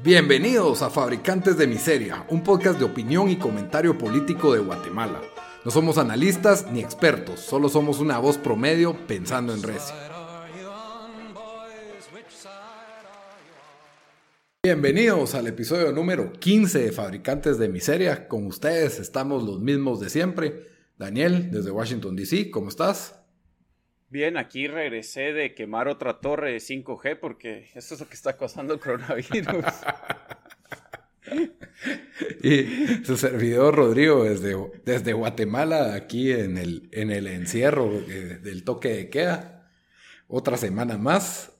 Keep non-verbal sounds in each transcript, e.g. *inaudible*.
Bienvenidos a Fabricantes de Miseria, un podcast de opinión y comentario político de Guatemala. No somos analistas ni expertos, solo somos una voz promedio pensando en recio. Bienvenidos al episodio número 15 de Fabricantes de Miseria. Con ustedes estamos los mismos de siempre. Daniel, desde Washington, D.C., ¿cómo estás? Bien, aquí regresé de quemar otra torre de 5G porque eso es lo que está causando el coronavirus. *laughs* y su servidor Rodrigo desde, desde Guatemala, aquí en el, en el encierro del toque de queda. Otra semana más.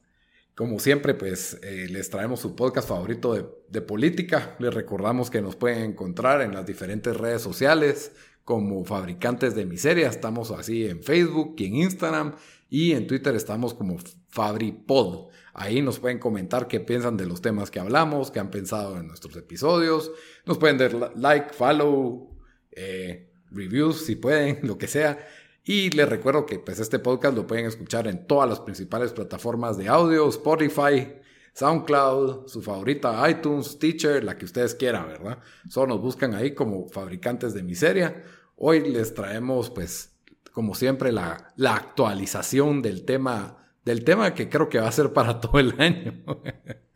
Como siempre, pues eh, les traemos su podcast favorito de, de, política. Les recordamos que nos pueden encontrar en las diferentes redes sociales como Fabricantes de Miseria. Estamos así en Facebook y en Instagram. Y en Twitter estamos como FabriPod. Ahí nos pueden comentar qué piensan de los temas que hablamos, qué han pensado en nuestros episodios. Nos pueden dar like, follow, eh, reviews si pueden, *laughs* lo que sea. Y les recuerdo que pues, este podcast lo pueden escuchar en todas las principales plataformas de audio, Spotify, SoundCloud, su favorita iTunes, Teacher, la que ustedes quieran, ¿verdad? Solo nos buscan ahí como fabricantes de miseria. Hoy les traemos, pues, como siempre, la, la actualización del tema, del tema que creo que va a ser para *laughs* todo el año.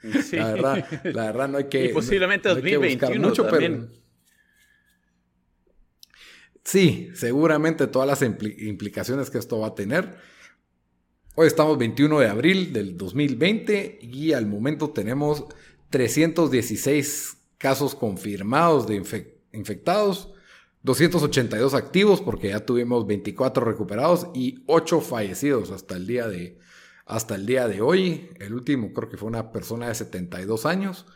*laughs* La, verdad, la verdad no hay que... Y posiblemente 2021 mucho, también. Sí, seguramente todas las implicaciones que esto va a tener. Hoy estamos 21 de abril del 2020 y al momento tenemos 316 casos confirmados de infectados, 282 activos porque ya tuvimos 24 recuperados y 8 fallecidos hasta el día de, hasta el día de hoy. El último creo que fue una persona de 72 años,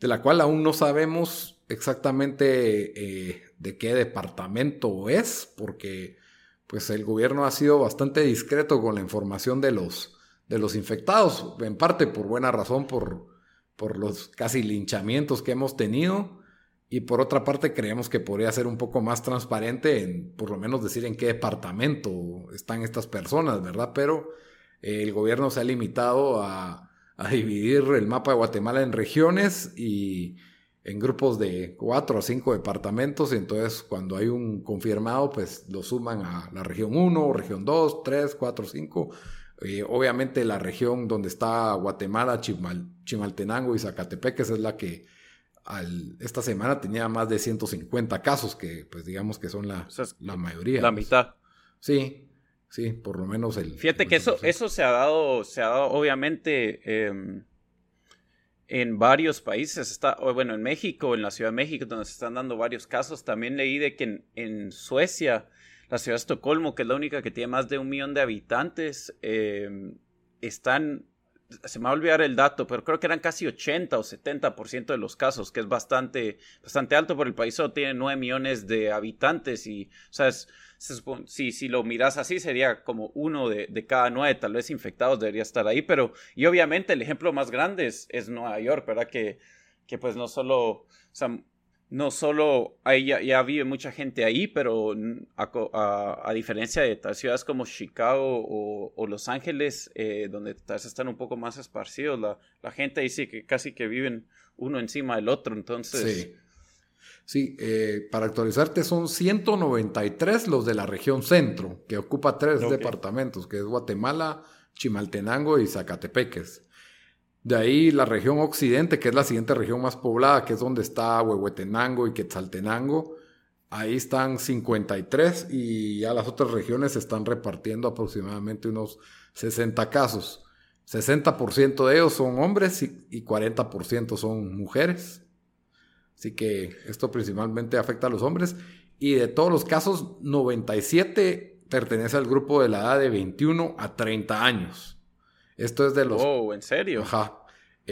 de la cual aún no sabemos exactamente eh, de qué departamento es, porque pues el gobierno ha sido bastante discreto con la información de los, de los infectados, en parte por buena razón, por, por los casi linchamientos que hemos tenido. Y por otra parte, creemos que podría ser un poco más transparente en, por lo menos, decir en qué departamento están estas personas, ¿verdad? Pero eh, el gobierno se ha limitado a, a, dividir el mapa de Guatemala en regiones y en grupos de cuatro o cinco departamentos. Y entonces, cuando hay un confirmado, pues lo suman a la región 1, región 2, 3, 4, 5. obviamente, la región donde está Guatemala, Chimaltenango y Zacatepec, es la que esta semana tenía más de 150 casos, que pues digamos que son la, la mayoría. La mitad. Sí, sí, por lo menos el... Fíjate que eso, eso se ha dado, se ha dado obviamente em, en varios países, está, bueno, en México, en la Ciudad de México, donde se están dando varios casos, también leí de que en, Suecia, la ciudad de Estocolmo, que es la única que tiene más de un millón de habitantes, em, están se me va a olvidar el dato, pero creo que eran casi 80 o 70% de los casos, que es bastante, bastante alto, por el país solo tiene 9 millones de habitantes y, o sea, si, si lo miras así sería como uno de, de, cada nueve tal vez infectados debería estar ahí, pero, y obviamente el ejemplo más grande es, es Nueva York, ¿verdad? Que, que pues no solo, no solo hay, ya, vive mucha gente ahí, pero a, diferencia de ciudades como Chicago o, Los Ángeles, eh, donde tal vez están un poco más esparcidos, la, la, gente ahí sí que casi que viven uno encima del otro, entonces... Sí, sí eh, para actualizarte son 193 los de la región centro, que ocupa tres departamentos, que es Guatemala, Chimaltenango y Zacatepeques. De ahí la región occidente, que es la siguiente región más poblada, que es donde está Huehuetenango y Quetzaltenango. Ahí están 53 y ya las otras regiones se están repartiendo aproximadamente unos 60 casos. 60% de ellos son hombres y 40% son mujeres. Así que esto principalmente afecta a los hombres. Y de todos los casos, 97 pertenece al grupo de la edad de 21 a 30 años. Esto es de los... Oh, ¿en serio? Ajá.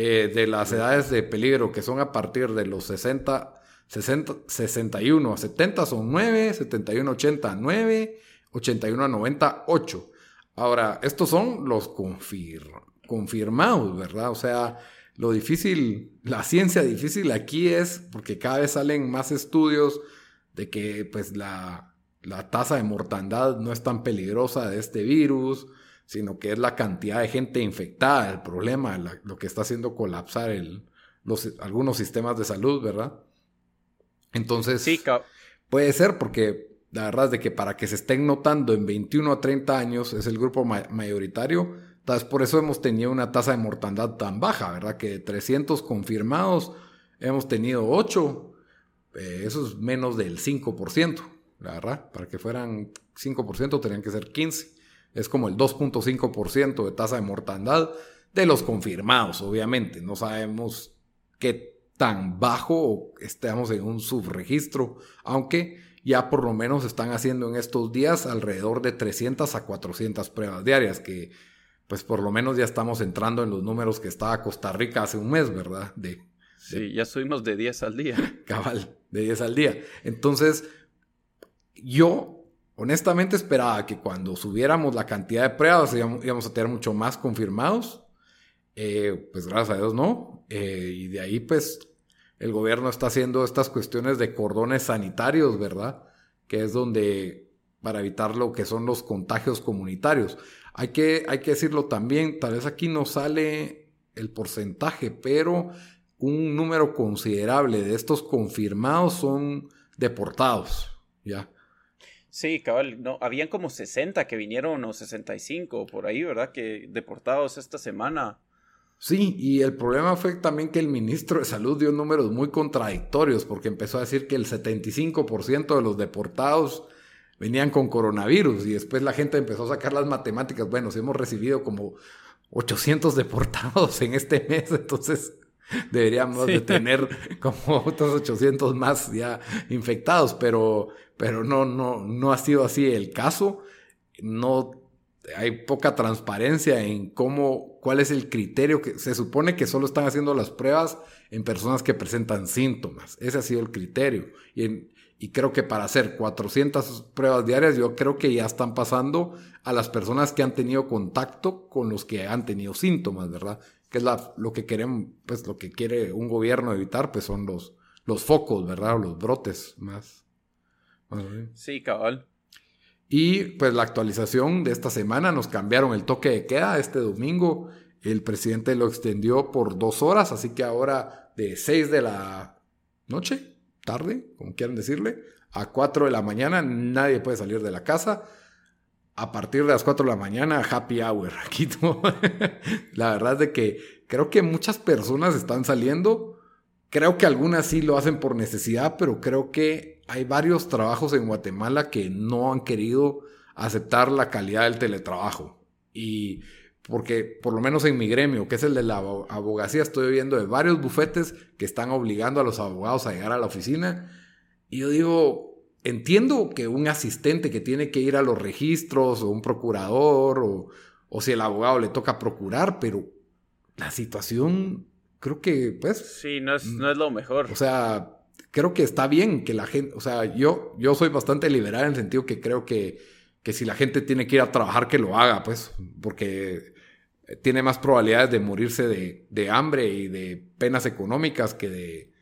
Eh, de las edades de peligro, que son a partir de los 60, 60 61 a 70 son 9, 71 a 80 9, 81 a 90 8. Ahora, estos son los confirmados, ¿verdad? O sea, lo difícil, la ciencia difícil aquí es porque cada vez salen más estudios de que pues la, la tasa de mortandad no es tan peligrosa de este virus, sino que es la cantidad de gente infectada el problema, lo que está haciendo colapsar los, algunos sistemas de salud, ¿verdad? Entonces, sí, puede ser porque la verdad es de que para que se estén notando en 21 a 30 años es el grupo mayoritario, entonces por eso hemos tenido una tasa de mortandad tan baja, ¿verdad? Que de 300 confirmados hemos tenido 8, eh, eso es menos del 5%, la verdad, para que fueran 5% tenían que ser 15, es como el 2.5% de tasa de mortandad de los confirmados, obviamente, no sabemos qué tan bajo estamos en un subregistro, aunque ya por lo menos están haciendo en estos días alrededor de 300 a 400 pruebas diarias, que pues por lo menos ya estamos entrando en los números que estaba Costa Rica hace un mes, ¿verdad? De, sí, ya subimos de 10 al día. *laughs* Cabal, de 10 al día. Entonces, yo honestamente esperaba que cuando subiéramos la cantidad de pruebas íbamos a tener mucho más confirmados. Eh, pues gracias a Dios no. Eh, y de ahí pues el gobierno está haciendo estas cuestiones de cordones sanitarios, ¿verdad? Que es donde, para evitar lo que son los contagios comunitarios. Hay que, hay que decirlo también, tal vez aquí no sale el porcentaje, pero un número considerable de estos confirmados son deportados, ¿ya? Sí, cabal, no, habían como 60 que vinieron o 65 por ahí, ¿verdad? Que deportados esta semana Sí, y el problema fue también que el ministro de Salud dio números muy contradictorios, porque empezó a decir que el 75% de los deportados venían con coronavirus, y después la gente empezó a sacar las matemáticas. Bueno, si hemos recibido como 800 deportados en este mes, entonces deberíamos de tener como otros 800 más ya infectados, pero, pero no, no, no ha sido así el caso. No hay poca transparencia en cómo, cuál es el criterio que se supone que solo están haciendo las pruebas en personas que presentan síntomas. Ese ha sido el criterio. Y, y creo que para hacer 400 pruebas diarias, yo creo que ya están pasando a las personas que han tenido contacto con los que han tenido síntomas, ¿verdad? Que es la, lo que queremos, pues lo que quiere un gobierno evitar, pues son los, los focos, ¿verdad? los brotes más. Sí, cabal. Y pues la actualización de esta semana nos cambiaron el toque de queda este domingo. El presidente lo extendió por dos horas, así que ahora de 6 de la noche, tarde, como quieran decirle, a 4 de la mañana nadie puede salir de la casa. A partir de las 4 de la mañana, happy hour. *laughs* Aquí la verdad es de que creo que muchas personas están saliendo. Creo que algunas sí lo hacen por necesidad, pero creo que hay varios trabajos en Guatemala que no han querido aceptar la calidad del teletrabajo. Y porque por lo menos en mi gremio, que es el de la abogacía, estoy viendo de varios bufetes que están obligando a los abogados a llegar a la oficina. Y yo digo, entiendo que un asistente que tiene que ir a los registros o un procurador o, o si el abogado le toca procurar, pero la situación creo que pues... Sí, no es, no es lo mejor. O sea, creo que está bien que la gente, o sea, yo, yo soy bastante liberal en el sentido que creo que, que si la gente tiene que ir a trabajar, que lo haga, pues, porque tiene más probabilidades de morirse de, de hambre y de penas económicas que de,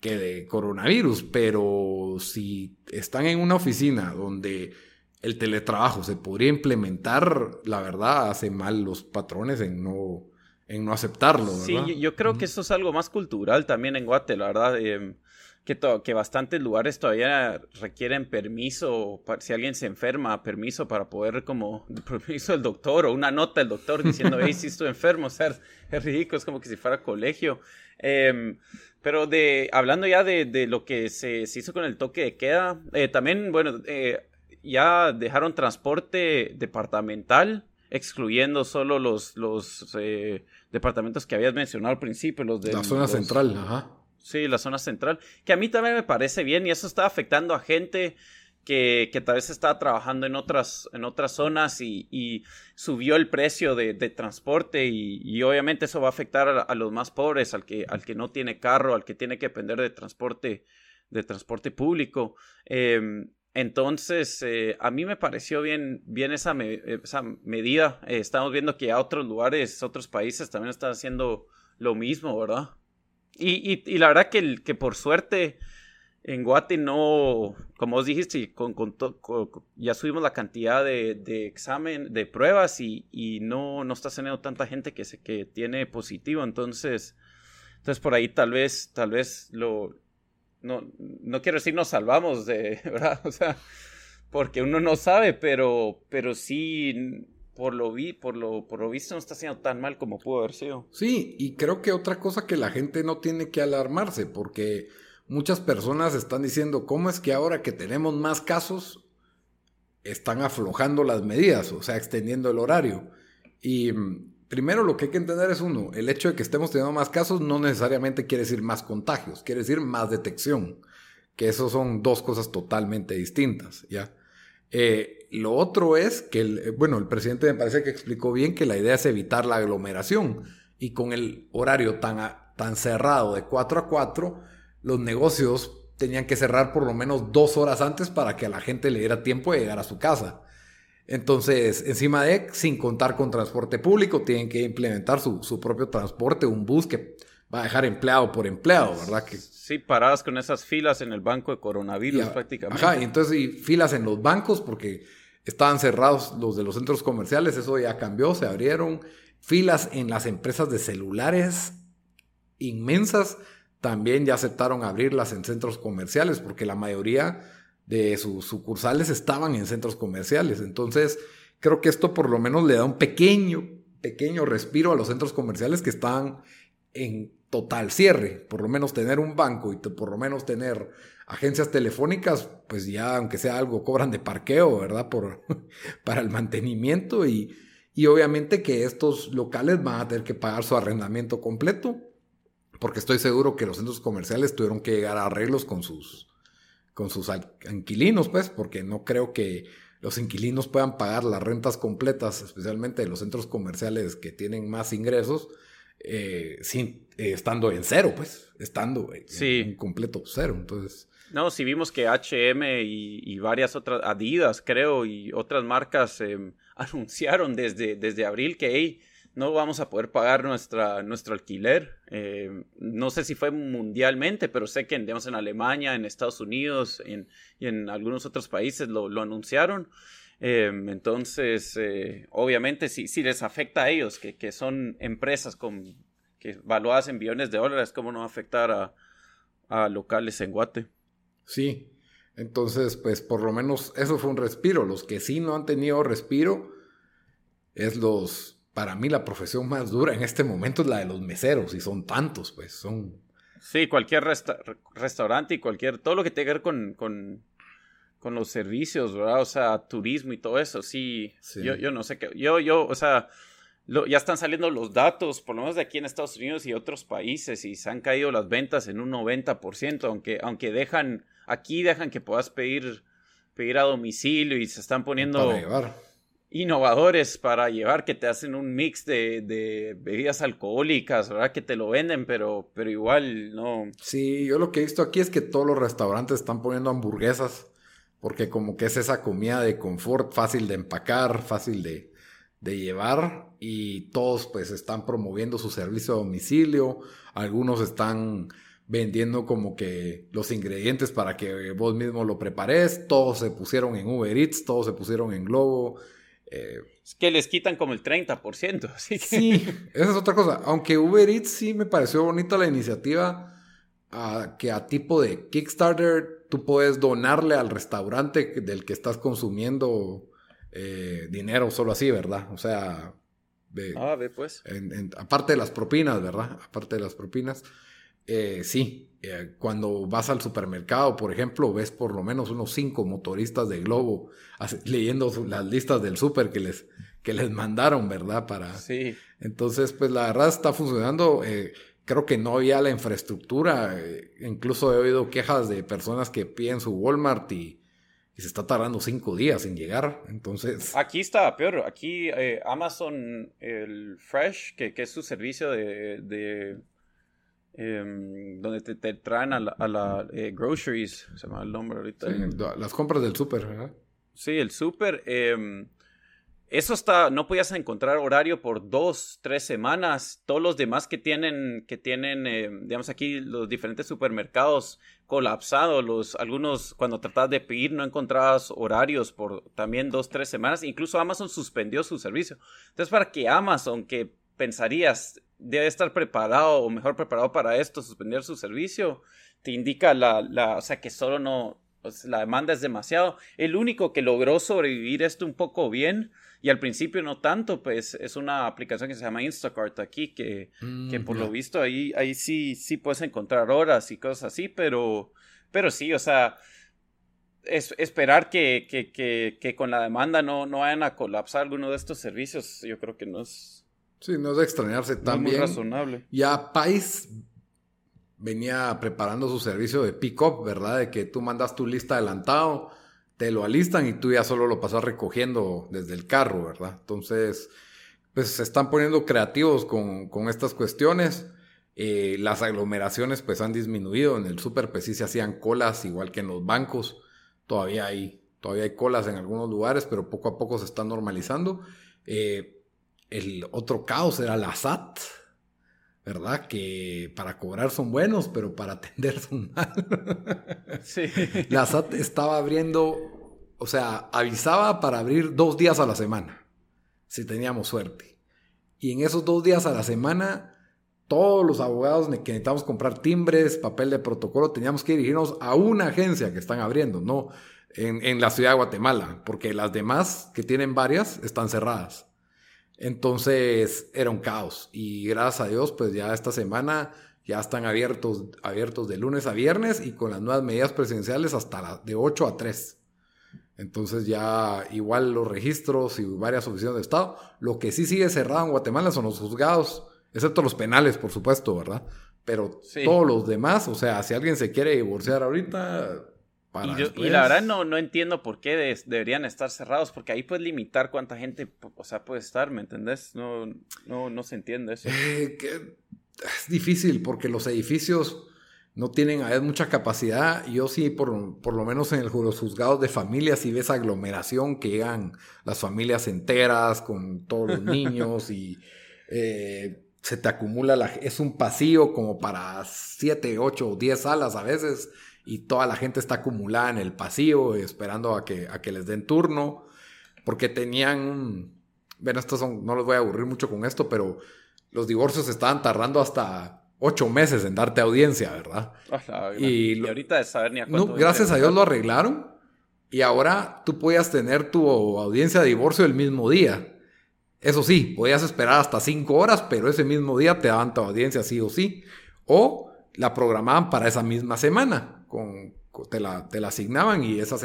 que de coronavirus. Pero si están en una oficina donde el teletrabajo se podría implementar, la verdad hace mal los patrones en no, en no aceptarlo. ¿verdad? Sí, yo creo que eso es algo más cultural también en Guate, la verdad. Eh, que, que bastantes lugares todavía requieren permiso, si alguien se enferma, permiso para poder como, *laughs* permiso del doctor o una nota del doctor diciendo, hey, si estoy enfermo, o sea, es ridículo, es como que si fuera colegio. Em, pero de, hablando ya de, de lo que se, se, hizo con el toque de queda, eh, también, bueno, eh, ya dejaron transporte departamental, excluyendo solo los, los eh, departamentos que habías mencionado al principio, los de... La zona central, ajá. Sí, la zona central. Que a mí también me parece bien y eso está afectando a gente que, que tal vez estaba trabajando en otras, en otras zonas y, subió el precio de, transporte y, obviamente eso va a afectar a, los más pobres, al que, al que no tiene carro, al que tiene que depender de transporte, de transporte público. Em, entonces, eh, a mí me pareció bien, bien esa, esa medida. Eh, estamos viendo que a otros lugares, otros países también están haciendo lo mismo, ¿verdad? Y, y, la verdad que, por suerte en Guate no, como vos dijiste, con, con, ya subimos la cantidad de, de examen, de pruebas y, y, no, no está teniendo tanta gente que, se, que tiene positivo. Entonces, Entonces por ahí tal vez, tal vez lo, no, no quiero decir nos salvamos de, *laughs* ¿verdad? O sea, porque uno no sabe, pero, pero sí, por lo, vi, por, lo, por lo visto no está siendo tan mal como pudo haber sido. Sí, y creo que otra cosa que la gente no tiene que alarmarse, porque muchas personas están diciendo, ¿cómo es que ahora que tenemos más casos, están aflojando las medidas, o sea, extendiendo el horario? Y mm, primero lo que hay que entender es uno, el hecho de que estemos teniendo más casos no necesariamente quiere decir más contagios, quiere decir más detección, que eso son dos cosas totalmente distintas, ¿ya? Eh, lo otro es que, el, bueno, el presidente me parece que explicó bien que la idea es evitar la aglomeración y con el horario tan, tan cerrado de 4 a 4, los negocios tenían que cerrar por lo menos dos horas antes para que a la gente le diera tiempo de llegar a su casa. Entonces, encima de, sin contar con transporte público, tienen que implementar su, su propio transporte, un bus que va a dejar empleado por empleado, ¿verdad? Que, sí, paradas con esas filas en el banco de coronavirus prácticamente. Ajá, y entonces y filas en los bancos porque estaban cerrados los de los centros comerciales, eso ya cambió, se abrieron. Filas en las empresas de celulares inmensas, también ya aceptaron abrirlas en centros comerciales porque la mayoría de sus sucursales estaban en centros comerciales. Entonces, creo que esto por lo menos le da un pequeño, pequeño respiro a los centros comerciales que están en total cierre. Por lo menos tener un banco y por lo menos tener agencias telefónicas, pues ya aunque sea algo cobran de parqueo, ¿verdad? Por, *laughs* para el mantenimiento y, y obviamente que estos locales van a tener que pagar su arrendamiento completo, porque estoy seguro que los centros comerciales tuvieron que llegar a arreglos con sus, con sus inquilinos, pues, porque no creo que los inquilinos puedan pagar las rentas completas, especialmente de los centros comerciales que tienen más ingresos, eh, sin, eh, estando en cero, pues, estando en, completo cero. Entonces. No, si vimos que HM y, varias otras, Adidas, creo, y otras marcas em, *laughs* anunciaron desde, desde abril que no vamos a poder pagar nuestra, nuestro alquiler. Em, no sé si fue mundialmente, pero sé que digamos, en Alemania, en Estados Unidos en, y en algunos otros países lo, lo anunciaron. Em, entonces, eh, obviamente, si, si, les afecta a ellos, que, que, son empresas con, que valuadas en billones de dólares, ¿cómo no va a afectar a, a locales en Guate? Sí, entonces, pues por lo menos eso fue un respiro. Los que sí no han tenido respiro es los, para mí la profesión más dura en este momento es la de los meseros y son tantos, pues son... Sí, cualquier restaurante y cualquier, todo lo que tenga que ver con, con con los servicios, ¿verdad? O sea, turismo y todo eso, sí. Yo, yo no sé qué. Yo, yo, o sea, ya están saliendo los datos, por lo menos de aquí en Estados Unidos y otros países, y se han caído las ventas en un 90%, aunque, aunque dejan, aquí dejan que puedas pedir, pedir a domicilio y se están poniendo innovadores para llevar, que te hacen un mix de, de, bebidas alcohólicas, ¿verdad? Que te lo venden, pero, pero igual no. Sí, yo lo que he visto aquí es que todos los restaurantes están poniendo hamburguesas porque como que es esa comida de confort, fácil de empacar, fácil de, de llevar y todos pues están promoviendo su servicio a domicilio, algunos están vendiendo como que los ingredientes para que vos mismo lo prepares, todos se pusieron en Uber Eats, todos se pusieron en Globo. Eh, es que les quitan como el 30%. *laughs* Así que... Sí, esa es otra cosa. Aunque Uber Eats sí me pareció bonita la iniciativa, que a tipo de Kickstarter tú puedes donarle al restaurante del que estás consumiendo eh, dinero solo así, ¿verdad? O sea... ah, ve pues. aparte de las propinas, ¿verdad? Aparte de las propinas. Eh, sí, eh, cuando vas al supermercado, por ejemplo, ves por lo menos unos cinco motoristas de Globo leyendo las listas del súper que les, que les mandaron, ¿verdad? Para... Sí. Entonces, pues la verdad está funcionando creo que no había la infraestructura. Eh, incluso he oído quejas de personas que piden su Walmart y, se está tardando cinco días en llegar. Entonces. Aquí está peor. Aquí eh, Amazon, el Fresh, que, es su servicio de. Em, donde te, traen a la, eh, groceries, se llama el nombre ahorita. las compras del súper, ¿verdad? Sí, el súper. Em, eso está, no podías encontrar horario por dos, tres semanas. Todos los demás que tienen, que tienen, eh, digamos aquí, los diferentes supermercados colapsados, los, algunos cuando tratabas de pedir no encontrabas horarios por también dos, tres semanas. Incluso Amazon suspendió su servicio. Entonces, para que Amazon, que pensarías, debe estar preparado o mejor preparado para esto, suspender su servicio, te indica la, la o sea, que solo no, pues, la demanda es demasiado. El único que logró sobrevivir esto un poco bien y al principio no tanto, pues es una aplicación que se llama Instacart aquí, que, que mm, por lo visto ahí, ahí sí, sí puedes encontrar horas y cosas así, pero, pero sí, o sea, es, esperar que, que, que, que, con la demanda no, no vayan a colapsar alguno de estos servicios, yo creo que no es... Sí, no es de extrañarse también. muy razonable. Ya Pais venía preparando su servicio de pick-up, ¿verdad? De que tú mandas tu lista adelantado, te lo alistan y tú ya solo lo pasas recogiendo desde el carro, ¿verdad? Entonces, pues se están poniendo creativos con, con estas cuestiones. Eh, las aglomeraciones pues han disminuido. En el súper pues sí se hacían colas, igual que en los bancos. Todavía hay, todavía hay colas en algunos lugares, pero poco a poco se está normalizando. Eh, el otro caos era la SAT, ¿verdad? Que para cobrar son buenos, pero para atender son *laughs* malos. Sí. La SAT estaba abriendo, o sea, avisaba para abrir dos días a la semana, si teníamos suerte. Y en esos dos días a la semana, todos los abogados que necesitamos comprar timbres, papel de protocolo, teníamos que dirigirnos a una agencia que están abriendo, no en, en la ciudad de Guatemala, porque las demás, que tienen varias, están cerradas. Entonces era un caos y gracias a Dios pues ya esta semana ya están abiertos, abiertos de lunes a viernes y con las nuevas medidas presidenciales hasta de 8 a 3. Entonces ya igual los registros y varias oficinas de Estado. Lo que sí sigue cerrado en Guatemala son los juzgados, excepto los penales, por supuesto, ¿verdad? Pero todos los demás, o sea, si alguien se quiere divorciar ahorita, y, la verdad no, no entiendo por qué deberían estar cerrados, porque ahí puedes limitar cuánta gente, o sea, puede estar, ¿me entendés? No, no, no se entiende eso. Eh, es difícil porque los edificios no tienen a veces mucha capacidad. Yo sí, por, por lo menos en el, los juzgados de familias, sí ves aglomeración que llegan las familias enteras con todos los *laughs* niños y eh, se te acumula, la, es un pasillo como para 7, 8 o 10 salas a veces y toda la gente está acumulada en el pasillo esperando a que, a que les den turno, porque tenían, bueno, estos son, no los voy a aburrir mucho con esto, pero los divorcios estaban tardando hasta ocho meses en darte audiencia, ¿verdad? y, ahorita de saber ni a cuánto. No, gracias a Dios lo arreglaron y ahora tú podías tener tu audiencia de divorcio el mismo día. Eso sí, podías esperar hasta cinco horas, pero ese mismo día te daban tu audiencia sí o sí. O la programaban para esa misma semana te, la, te asignaban y esa,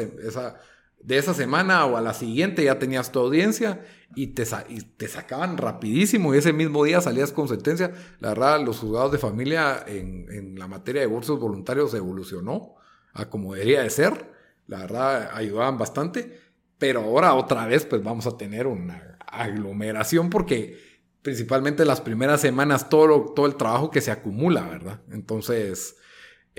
de esa semana o a la siguiente ya tenías tu audiencia y te, te sacaban rapidísimo y ese mismo día salías con sentencia. La verdad, los juzgados de familia en, en la materia de divorcios voluntarios evolucionó a como debería de ser. La verdad, ayudaban bastante. Pero ahora otra vez pues vamos a tener una aglomeración porque principalmente las primeras semanas todo, todo el trabajo que se acumula, ¿verdad? Entonces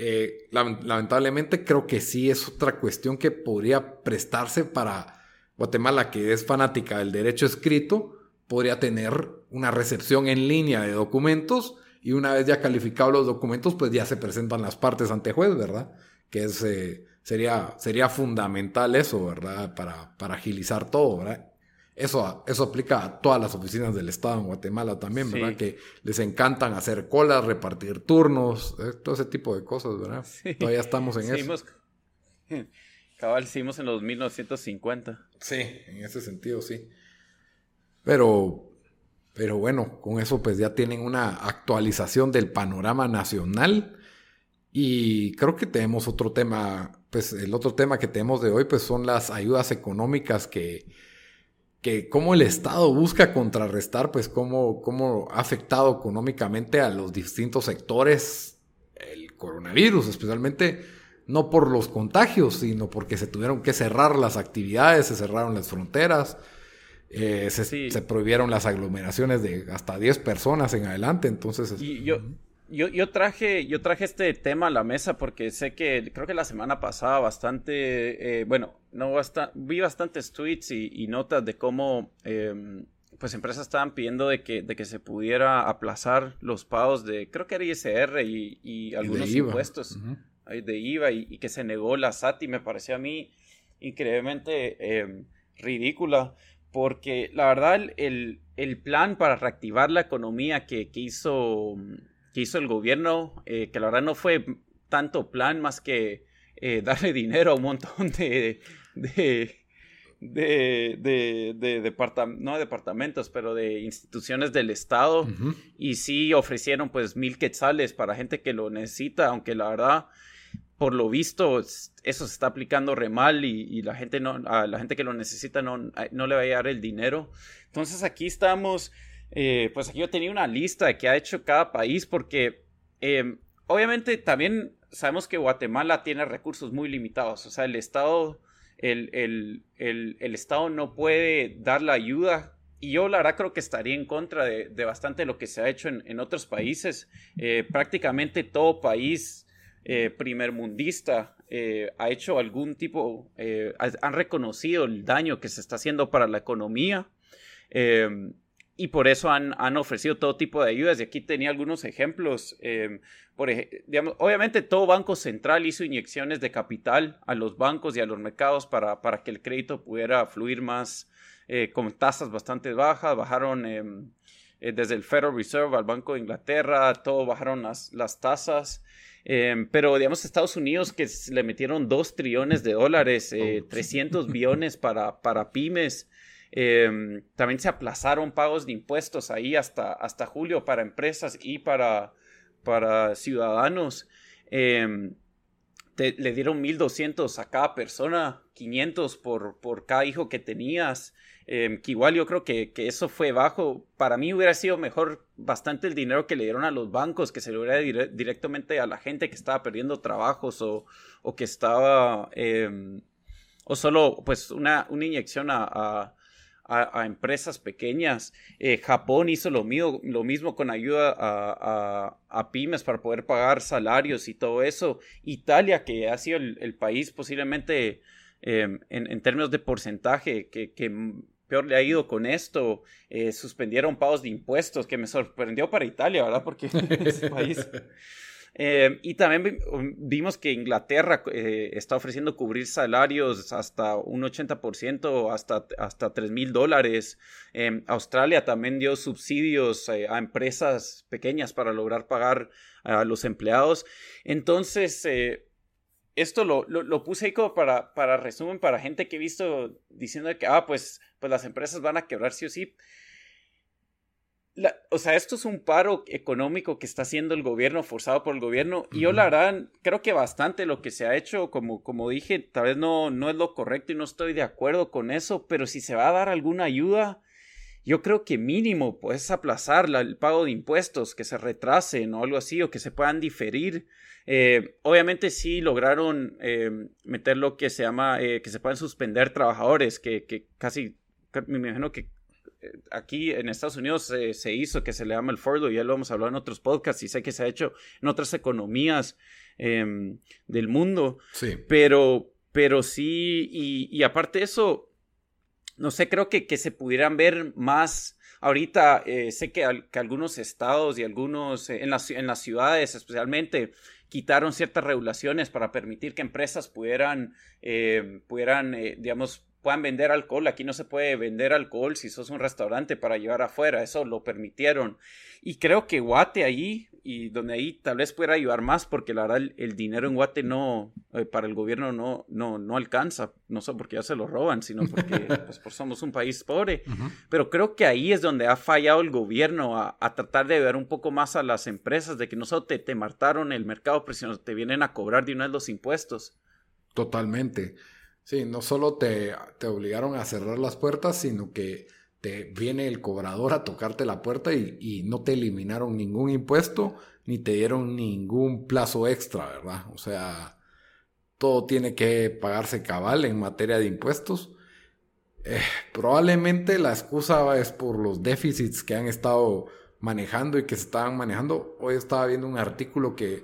eh, lamentablemente creo que sí es otra cuestión que podría prestarse para Guatemala, que es fanática del derecho escrito, podría tener una recepción en línea de documentos y una vez ya calificados los documentos, pues ya se presentan las partes ante juez, ¿verdad? Que es, eh, sería, sería fundamental eso, ¿verdad? Para, para agilizar todo, ¿verdad? Eso, eso aplica a todas las oficinas del Estado en Guatemala también, ¿verdad? Que les encantan hacer colas, repartir turnos, eh, todo ese tipo de cosas, ¿verdad? Todavía estamos en eso. *laughs* Cabal, hicimos en los 1950. Sí, en ese sentido, sí. Pero, pero bueno, con eso pues ya tienen una actualización del panorama nacional. Y creo que tenemos otro tema, pues el otro tema que tenemos de hoy pues son las ayudas económicas que que cómo el Estado busca contrarrestar, pues cómo, cómo ha afectado económicamente a los distintos sectores el coronavirus, especialmente no por los contagios, sino porque se tuvieron que cerrar las actividades, se cerraron las fronteras, eh, se, prohibieron las aglomeraciones de hasta 10 personas en adelante, entonces... Y yo, yo, yo, traje, yo traje este tema a la mesa porque sé que creo que la semana pasada bastante, eh, bueno, no basta, vi bastantes tweets y, notas de cómo em, pues empresas estaban pidiendo de que, de que se pudiera aplazar los pagos de, creo que era ISR y, algunos impuestos de IVA y, que se negó la SAT y me pareció a mí increíblemente em, ridícula porque la verdad el, plan para reactivar la economía que, hizo, que hizo el gobierno, eh, que la verdad no fue tanto plan más que eh, *laughs* darle dinero a un montón de, de, de, de, no departamentos, pero de instituciones del Estado. Y sí ofrecieron pues mil quetzales para gente que lo necesita, aunque la verdad, por lo visto, eso se está aplicando re mal y, la gente no, a la gente que lo necesita no, no le va a llegar el dinero. Entonces aquí estamos, eh, pues aquí yo tenía una lista de qué ha hecho cada país porque em, obviamente también sabemos que Guatemala tiene recursos muy limitados, o sea, el Estado el, Estado no puede dar la ayuda. Y yo la verdad creo que estaría en contra de, bastante lo que se ha hecho en, otros países. Eh, prácticamente todo país eh, primermundista eh, ha hecho algún tipo, han reconocido el daño que se está haciendo para la economía y por eso han, ofrecido todo tipo de ayudas. Y aquí tenía algunos ejemplos. Em, por digamos, obviamente todo banco central hizo inyecciones de capital a los bancos y a los mercados para, para que el crédito pudiera fluir más eh, con tasas bastante bajas. Bajaron em, eh, desde el Federal Reserve al Banco de Inglaterra, todo bajaron las, las tasas. Em, pero digamos Estados Unidos que le metieron 2 trillones de dólares, 300 eh, billones para, para pymes. Em, también se aplazaron pagos de impuestos ahí hasta, hasta julio para empresas y para, para ciudadanos. Em, le dieron 1.200 a cada persona, 500 por, por cada hijo que tenías. Em, que igual yo creo que, eso fue bajo. Para mí hubiera sido mejor bastante el dinero que le dieron a los bancos, que se le hubiera directamente a la gente que estaba perdiendo trabajos o, o que estaba, o solo pues una, una inyección a, empresas pequeñas. Eh, Japón hizo lo, mío, lo mismo con ayuda a, pymes para poder pagar salarios y todo eso. Italia, que ha sido el, país posiblemente em, en, términos de porcentaje que, peor le ha ido con esto, eh, suspendieron pagos de impuestos, que me sorprendió para Italia, ¿verdad? Porque *laughs* ese país... Eh, y también vimos que Inglaterra eh, está ofreciendo cubrir salarios hasta un 80%, hasta, hasta 3 mil dólares. Eh, Australia también dio subsidios a empresas pequeñas para lograr pagar a los empleados. Entonces, esto lo, lo, puse ahí como para, para resumen, para gente que he visto diciendo que, ah, pues, pues las empresas van a quebrar sí o sí o sea, esto es un paro económico que está haciendo el gobierno, forzado por el gobierno, y yo la verdad creo que bastante lo que se ha hecho, como, como dije, tal vez no, no es lo correcto y no estoy de acuerdo con eso, pero si se va a dar alguna ayuda, yo creo que mínimo puedes aplazar el pago de impuestos, que se retrasen o algo así, o que se puedan diferir. Eh, obviamente sí lograron eh, meter lo que se llama, eh, que se puedan suspender trabajadores, que, que casi, me imagino que aquí en Estados Unidos se hizo que se le llama el furlough, ya lo hemos hablado en otros podcasts y sé que se ha hecho en otras economías em, del mundo. Sí. Pero, pero sí, y, aparte de eso, no sé, creo que, que se pudieran ver más. Ahorita eh, sé que, que, algunos estados y algunos, eh, en, las, en las ciudades especialmente, quitaron ciertas regulaciones para permitir que empresas pudieran, eh, pudieran digamos, puedan vender alcohol. Aquí no se puede vender alcohol si sos un restaurante para llevar afuera. Eso lo permitieron. Y creo que Guate ahí, y donde ahí tal vez pueda ayudar más, porque la verdad el, dinero en Guate no, eh, para el gobierno no, no, no alcanza. No solo porque ya se lo roban, sino porque *laughs* pues, somos un país pobre. Pero creo que ahí es donde ha fallado el gobierno a, tratar de ver un poco más a las empresas, de que no solo te, te martaron el mercado, pero sino te vienen a cobrar de una vez los impuestos. Totalmente. Sí, no solo te, te obligaron a cerrar las puertas, sino que te viene el cobrador a tocarte la puerta y, no te eliminaron ningún impuesto ni te dieron ningún plazo extra, ¿verdad? O sea, todo tiene que pagarse cabal en materia de impuestos. Eh, probablemente la excusa es por los déficits que han estado manejando y que se estaban manejando. Hoy estaba viendo un artículo que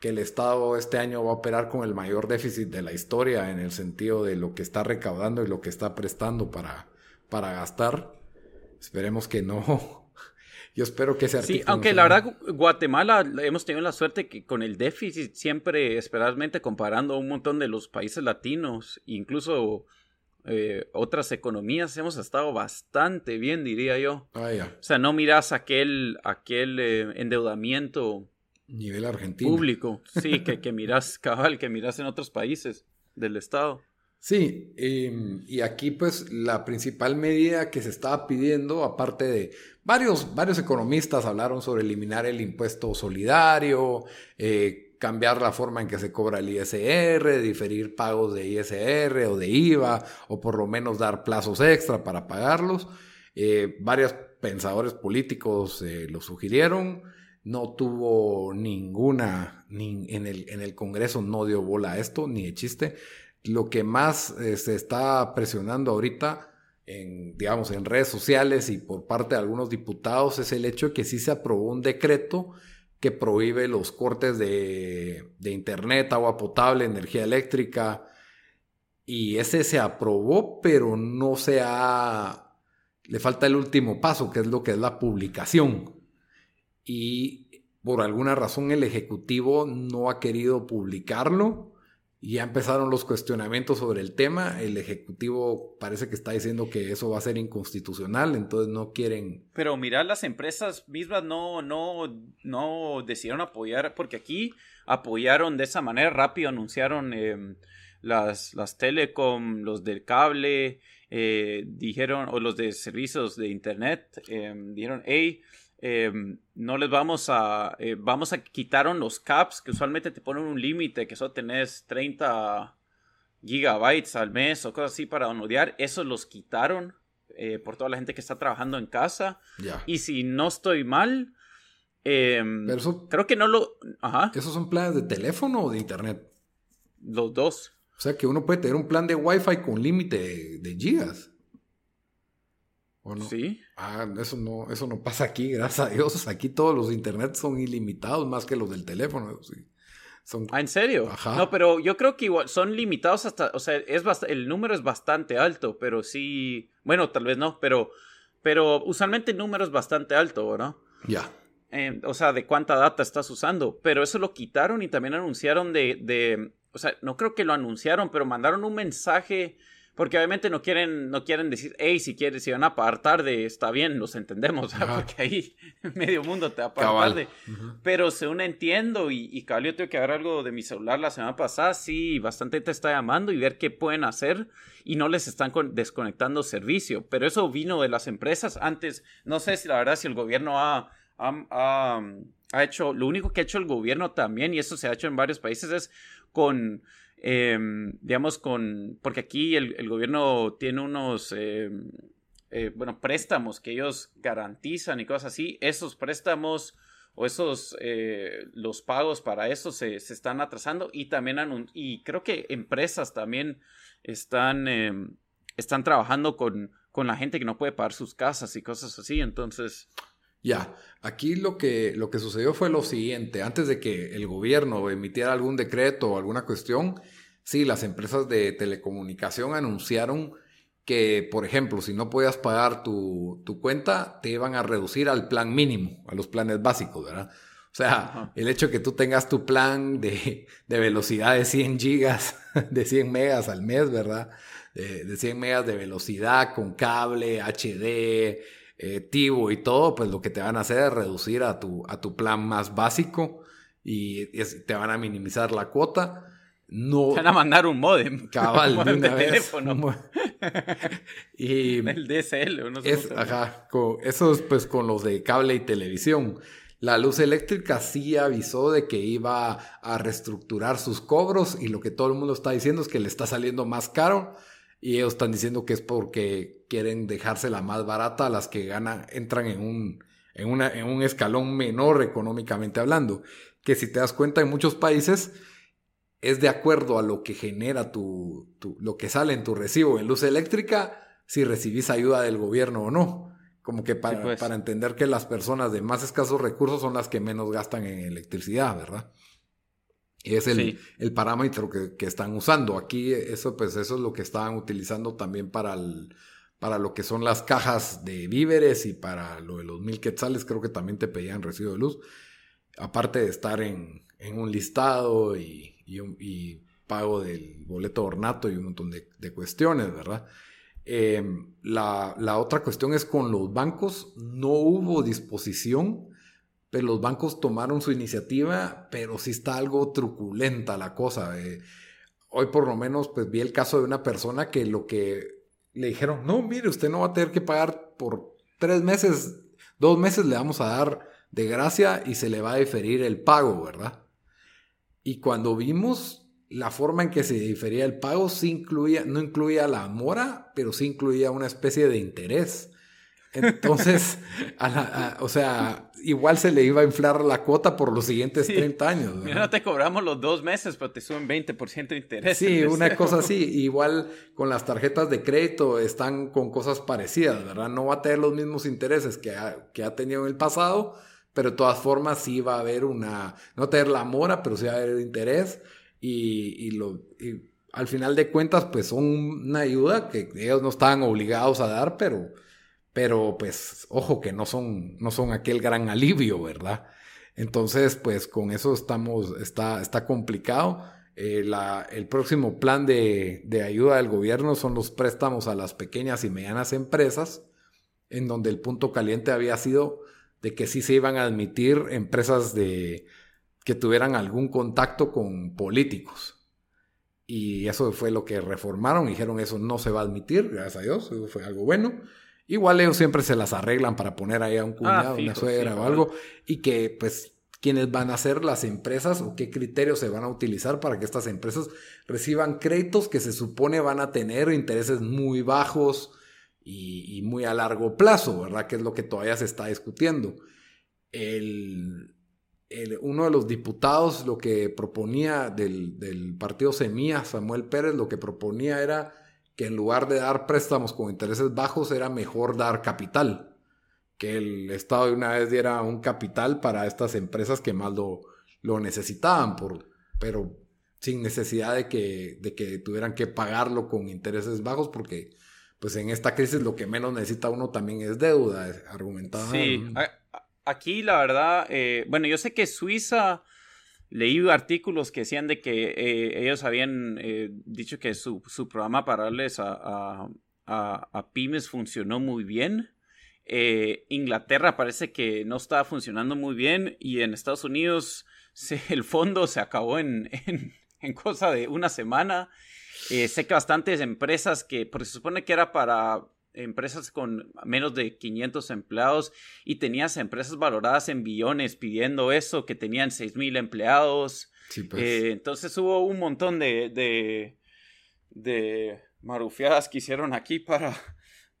que el Estado este año va a operar con el mayor déficit de la historia en el sentido de lo que está recaudando y lo que está prestando para, para gastar. Esperemos que no. *laughs* Yo espero que sea Sí, aunque la verdad Guatemala hemos tenido la suerte que con el déficit siempre, especialmente comparando a un montón de los países latinos, incluso eh, otras economías hemos estado bastante bien, diría yo. Ah. O sea, no miras aquel, aquel eh, endeudamiento Nivel argentino. público, sí, que, que miras, *laughs* cabal, que miras en otros países del Estado. Sí, em, y aquí pues la principal medida que se estaba pidiendo, aparte de varios, varios economistas hablaron sobre eliminar el impuesto solidario, eh, cambiar la forma en que se cobra el ISR, diferir pagos de ISR o de IVA, o por lo menos dar plazos extra para pagarlos. Eh, varios pensadores políticos eh, lo sugirieron, no tuvo ninguna, ni en, el, en el Congreso no dio bola a esto, ni de chiste lo que más eh, se está presionando ahorita en, digamos, en redes sociales y por parte de algunos diputados es el hecho de que sí se aprobó un decreto que prohíbe los cortes de, de internet, agua potable, energía eléctrica. Y ese se aprobó, pero no se ha... Le falta el último paso, que es lo que es la publicación. Y por alguna razón el Ejecutivo no ha querido publicarlo y ya empezaron los cuestionamientos sobre el tema. El Ejecutivo parece que está diciendo que eso va a ser inconstitucional, entonces no quieren... Pero mira, las empresas mismas no, no, no decidieron apoyar, porque aquí apoyaron de esa manera rápido, anunciaron eh, las, las telecom, los del cable, eh, dijeron, o los de servicios de internet, eh, dijeron, hey, Em, no les vamos a, eh, vamos a quitaron los caps que usualmente te ponen un límite que solo tenés 30 gigabytes al mes o cosas así para downloadar, esos los quitaron eh, por toda la gente que está trabajando en casa. Y si no estoy mal, em, creo que no lo... Ajá. ¿Esos son planes de teléfono o de internet? Los dos. O sea que uno puede tener un plan de Wi-Fi con límite de gigas. ¿O no? Sí. Ah, eso no, eso no pasa aquí, gracias a Dios. Aquí todos los internet son ilimitados más que los del teléfono. Son... Ah, ¿en serio? Ajá. No, pero yo creo que igual son limitados hasta, o sea, es el número es bastante alto, pero sí, bueno, tal vez no, pero, pero usualmente el número es bastante alto, ¿verdad? Ya. Eh, o sea, de cuánta data estás usando, pero eso lo quitaron y también anunciaron de, de, o sea, no creo que lo anunciaron, pero mandaron un mensaje porque obviamente no quieren, no quieren decir, hey, si quieres, si van a pagar tarde, está bien, los entendemos, *laughs* porque ahí medio mundo te va a pagar tarde. Pero según entiendo, y, y cabal, yo tengo que ver algo de mi celular la semana pasada, sí, bastante te está llamando y ver qué pueden hacer y no les están desconectando servicio. Pero eso vino de las empresas. Antes, no sé si la verdad, si el gobierno ha, ha, ha hecho, lo único que ha hecho el gobierno también, y eso se ha hecho en varios países, es con Em, digamos, con, porque aquí el, gobierno tiene unos, em, eh, bueno, préstamos que ellos garantizan y cosas así, esos préstamos o esos, eh, los pagos para eso se, están atrasando y también, y creo que empresas también están, em, están trabajando con, con la gente que no puede pagar sus casas y cosas así, entonces... Ya, aquí lo que, lo que sucedió fue lo siguiente, antes de que el gobierno emitiera algún decreto o alguna cuestión, sí, las empresas de telecomunicación anunciaron que, por ejemplo, si no podías pagar tu, cuenta, te iban a reducir al plan mínimo, a los planes básicos, ¿verdad? O sea, el hecho de que tú tengas tu plan de, velocidad de 100 gigas, *laughs* de 100 megas al mes, ¿verdad? De, de 100 megas de velocidad con cable, HD, eh, Tivo y todo, pues lo que te van a hacer es reducir a tu, a tu plan más básico y, te van a minimizar la cuota. No, te van a mandar un modem. Cabal, *laughs* de teléfono. *laughs* y *laughs* el DSL, no sé es, ajá, eso es pues con los de cable y televisión. La luz eléctrica sí avisó de que iba a reestructurar sus cobros y lo que todo el mundo está diciendo es que le está saliendo más caro y ellos están diciendo que es porque quieren dejársela más barata a las que ganan, entran en un, en, una, en un escalón menor económicamente hablando. Que si te das cuenta en muchos países es de acuerdo a lo que genera tu, tu, lo que sale en tu recibo en luz eléctrica, si recibís ayuda del gobierno o no. Como que para, pues. para entender que las personas de más escasos recursos son las que menos gastan en electricidad, ¿verdad? Es el, el parámetro que, que, están usando. Aquí eso, pues eso es lo que estaban utilizando también para, el, para lo que son las cajas de víveres y para lo de los mil quetzales, creo que también te pedían recibo de luz. Aparte de estar en, en un listado y, y, pago del boleto de ornato y un montón de, cuestiones, ¿verdad? Em, la, la, otra cuestión es con los bancos, no hubo disposición, pero los bancos tomaron su iniciativa, pero sí está algo truculenta la cosa. Eh. hoy por lo menos pues vi el caso de una persona que lo que le dijeron, no, mire, usted no va a tener que pagar por tres meses, dos meses le vamos a dar de gracia y se le va a diferir el pago, ¿verdad? Y cuando vimos la forma en que se difería el pago, sí incluía, no incluía la mora, pero sí incluía una especie de interés. Entonces, o sea, igual se le iba a inflar la cuota por los siguientes 30 años. Mira, no te cobramos los dos meses, pero te suben 20% de interés. Sí, una cosa así. *laughs* Igual con las tarjetas de crédito están con cosas parecidas, ¿verdad? No va a tener los mismos intereses que ha, que ha tenido en el pasado, pero de todas formas sí va a haber una, no tener la mora, pero sí va a haber interés y, lo, al final de cuentas pues son una ayuda que ellos no estaban obligados a dar, pero, pero pues ojo que no son, no son aquel gran alivio, ¿verdad? Entonces pues con eso estamos, está, está complicado. Eh, el próximo plan de, de ayuda del gobierno son los préstamos a las pequeñas y medianas empresas, en donde el punto caliente había sido de que sí se iban a admitir empresas de, que tuvieran algún contacto con políticos. Y eso fue lo que reformaron, dijeron eso no se va a admitir, gracias a Dios, eso fue algo bueno. Igual ellos siempre se las arreglan para poner ahí a un ah, cuñado, una suegra o algo, y que pues quiénes van a ser las empresas o qué criterios se van a utilizar para que estas empresas reciban créditos que se supone van a tener intereses muy bajos, y, muy a largo plazo, ¿verdad? Que es lo que todavía se está discutiendo. El, uno de los diputados lo que proponía del, partido Semilla, Samuel Pérez, lo que proponía era que en lugar de dar préstamos con intereses bajos, era mejor dar capital. Que el Estado de una vez diera un capital para estas empresas que más lo, lo necesitaban, por, pero sin necesidad de que, de que tuvieran que pagarlo con intereses bajos, porque pues en esta crisis lo que menos necesita uno también es deuda, argumentada. Sí, aquí la verdad, eh, bueno, yo sé que Suiza leí artículos que decían de que eh, ellos habían eh, dicho que su, programa para darles a, pymes funcionó muy bien. Inglaterra parece que no estaba funcionando muy bien y en Estados Unidos *laughs* el fondo se acabó en, en, en cosa de una semana eh, sé que bastantes empresas que, porque se supone que era para empresas con menos de 500 empleados y tenías empresas valoradas en billones pidiendo eso, que tenían 6 mil empleados. Pues. Eh, entonces hubo un montón de, de, de marufiadas que hicieron aquí para,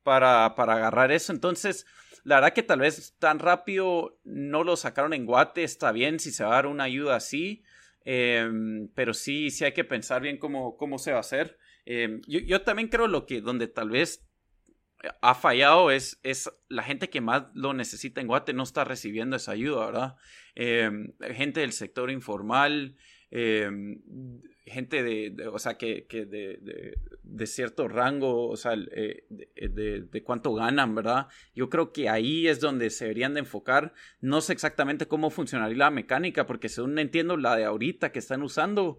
para, para agarrar eso. Entonces, la verdad que tal vez tan rápido no lo sacaron en guate, está bien si se va a dar una ayuda así. Em, pero sí, sí hay que pensar bien cómo, cómo se va a hacer. Em, yo, también creo lo que donde tal vez ha fallado es, es la gente que más lo necesita en Guate no está recibiendo esa ayuda, ¿verdad? Em, gente del sector informal, gente de, o sea, que de, de, cierto rango, o sea, eh, de, cuánto ganan, ¿verdad? Yo creo que ahí es donde se deberían de enfocar. No sé exactamente cómo funcionaría la mecánica, porque según entiendo, la de ahorita que están usando,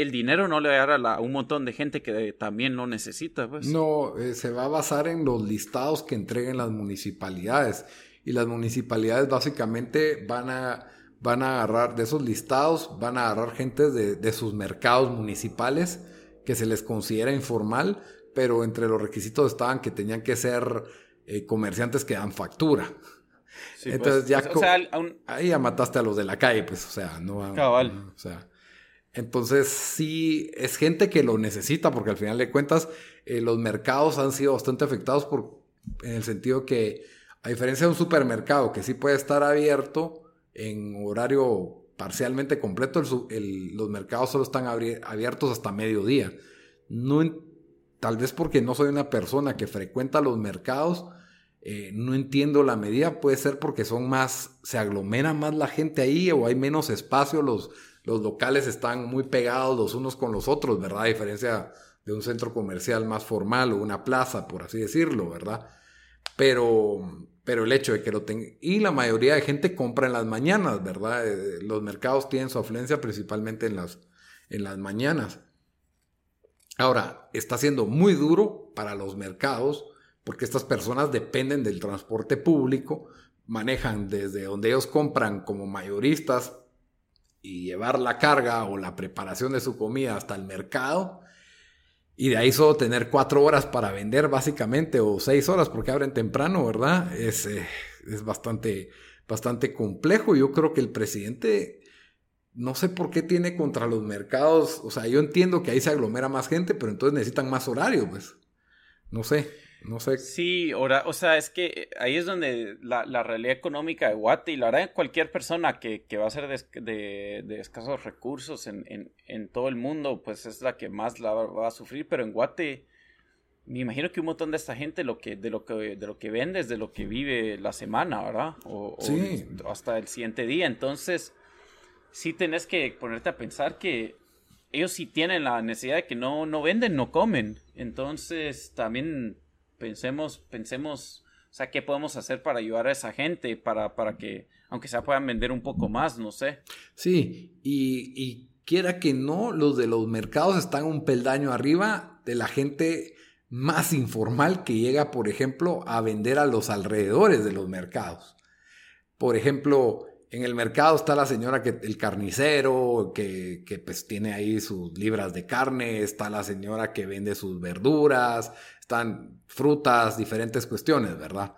el dinero no le va a dar a, un montón de gente que también lo necesita, pues. No, eh, se va a basar en los listados que entreguen las municipalidades. Y las municipalidades básicamente van a van a agarrar de esos listados, van a agarrar gente de, sus mercados municipales que se les considera informal, pero entre los requisitos estaban que tenían que ser eh, comerciantes que dan factura. Pues, entonces ya, ahí ya mataste a los de la calle, pues, o sea, no. Cabal. o sea, entonces sí es gente que lo necesita, porque al final de cuentas eh, los mercados han sido bastante afectados por, en el sentido que, a diferencia de un supermercado que sí puede estar abierto, en horario parcialmente completo, los mercados solo están abiertos hasta mediodía. Tal vez porque no soy una persona que frecuenta los mercados, eh, no entiendo la medida, puede ser porque son más, se aglomera más la gente ahí o hay menos espacio, los, los locales están muy pegados los unos con los otros, ¿verdad? A diferencia de un centro comercial más formal o una plaza, por así decirlo, ¿verdad? Pero, pero el hecho de que lo tenga... Y la mayoría de gente compra en las mañanas, ¿verdad? Eh, los mercados tienen su afluencia principalmente en las, en las mañanas. Ahora, está siendo muy duro para los mercados porque estas personas dependen del transporte público, manejan desde donde ellos compran como mayoristas y llevar la carga o la preparación de su comida hasta el mercado. Y de ahí solo tener cuatro horas para vender básicamente o seis horas porque abren temprano, ¿verdad? Es, eh, es bastante, bastante complejo. Yo creo que el presidente no sé por qué tiene contra los mercados. O sea, yo entiendo que ahí se aglomera más gente, pero entonces necesitan más horario, pues. No sé, no sé. Sí, o sea, es que ahí es donde la, realidad económica de Guate y la verdad cualquier persona que, va a ser de, escasos recursos en, todo el mundo, pues es la que más la va a sufrir, pero en Guate me imagino que un montón de esta gente lo que, de, lo que, de lo que vende es de lo que vive la semana, ¿verdad? O, sí. o hasta el siguiente día. Entonces, sí tenés que ponerte a pensar que ellos sí tienen la necesidad de que no, no venden, no comen. Entonces también pensemos, pensemos, o sea, ¿qué podemos hacer para ayudar a esa gente? Para, para que, aunque sea, puedan vender un poco más, no sé. Sí, y, y quiera que no, los de los mercados están un peldaño arriba de la gente más informal que llega, por ejemplo, a vender a los alrededores de los mercados. Por ejemplo, en el mercado está la señora que, el carnicero, que, pues tiene ahí sus libras de carne, está la señora que vende sus verduras, están frutas, diferentes cuestiones, ¿verdad?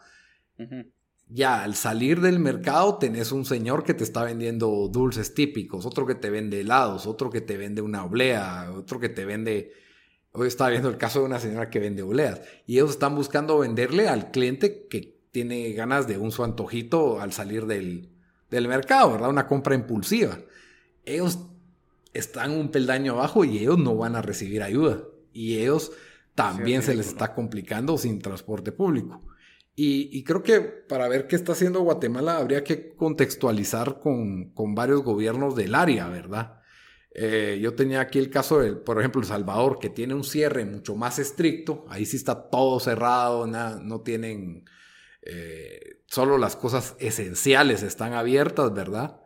Ya al salir del mercado tenés un señor que te está vendiendo dulces típicos, otro que te vende helados, otro que te vende una oblea, otro que te vende... Hoy estaba viendo el caso de una señora que vende obleas y ellos están buscando venderle al cliente que tiene ganas de un su antojito al salir del, del mercado, ¿verdad? Una compra impulsiva. Ellos están un peldaño abajo y ellos no van a recibir ayuda. Y ellos también se les está complicando sin transporte público. Y, creo que para ver qué está haciendo Guatemala habría que contextualizar con, varios gobiernos del área, ¿verdad? Eh, yo tenía aquí el caso de, por ejemplo, El Salvador, que tiene un cierre mucho más estricto. Ahí sí está todo cerrado, no tienen eh, solo las cosas esenciales están abiertas, ¿verdad?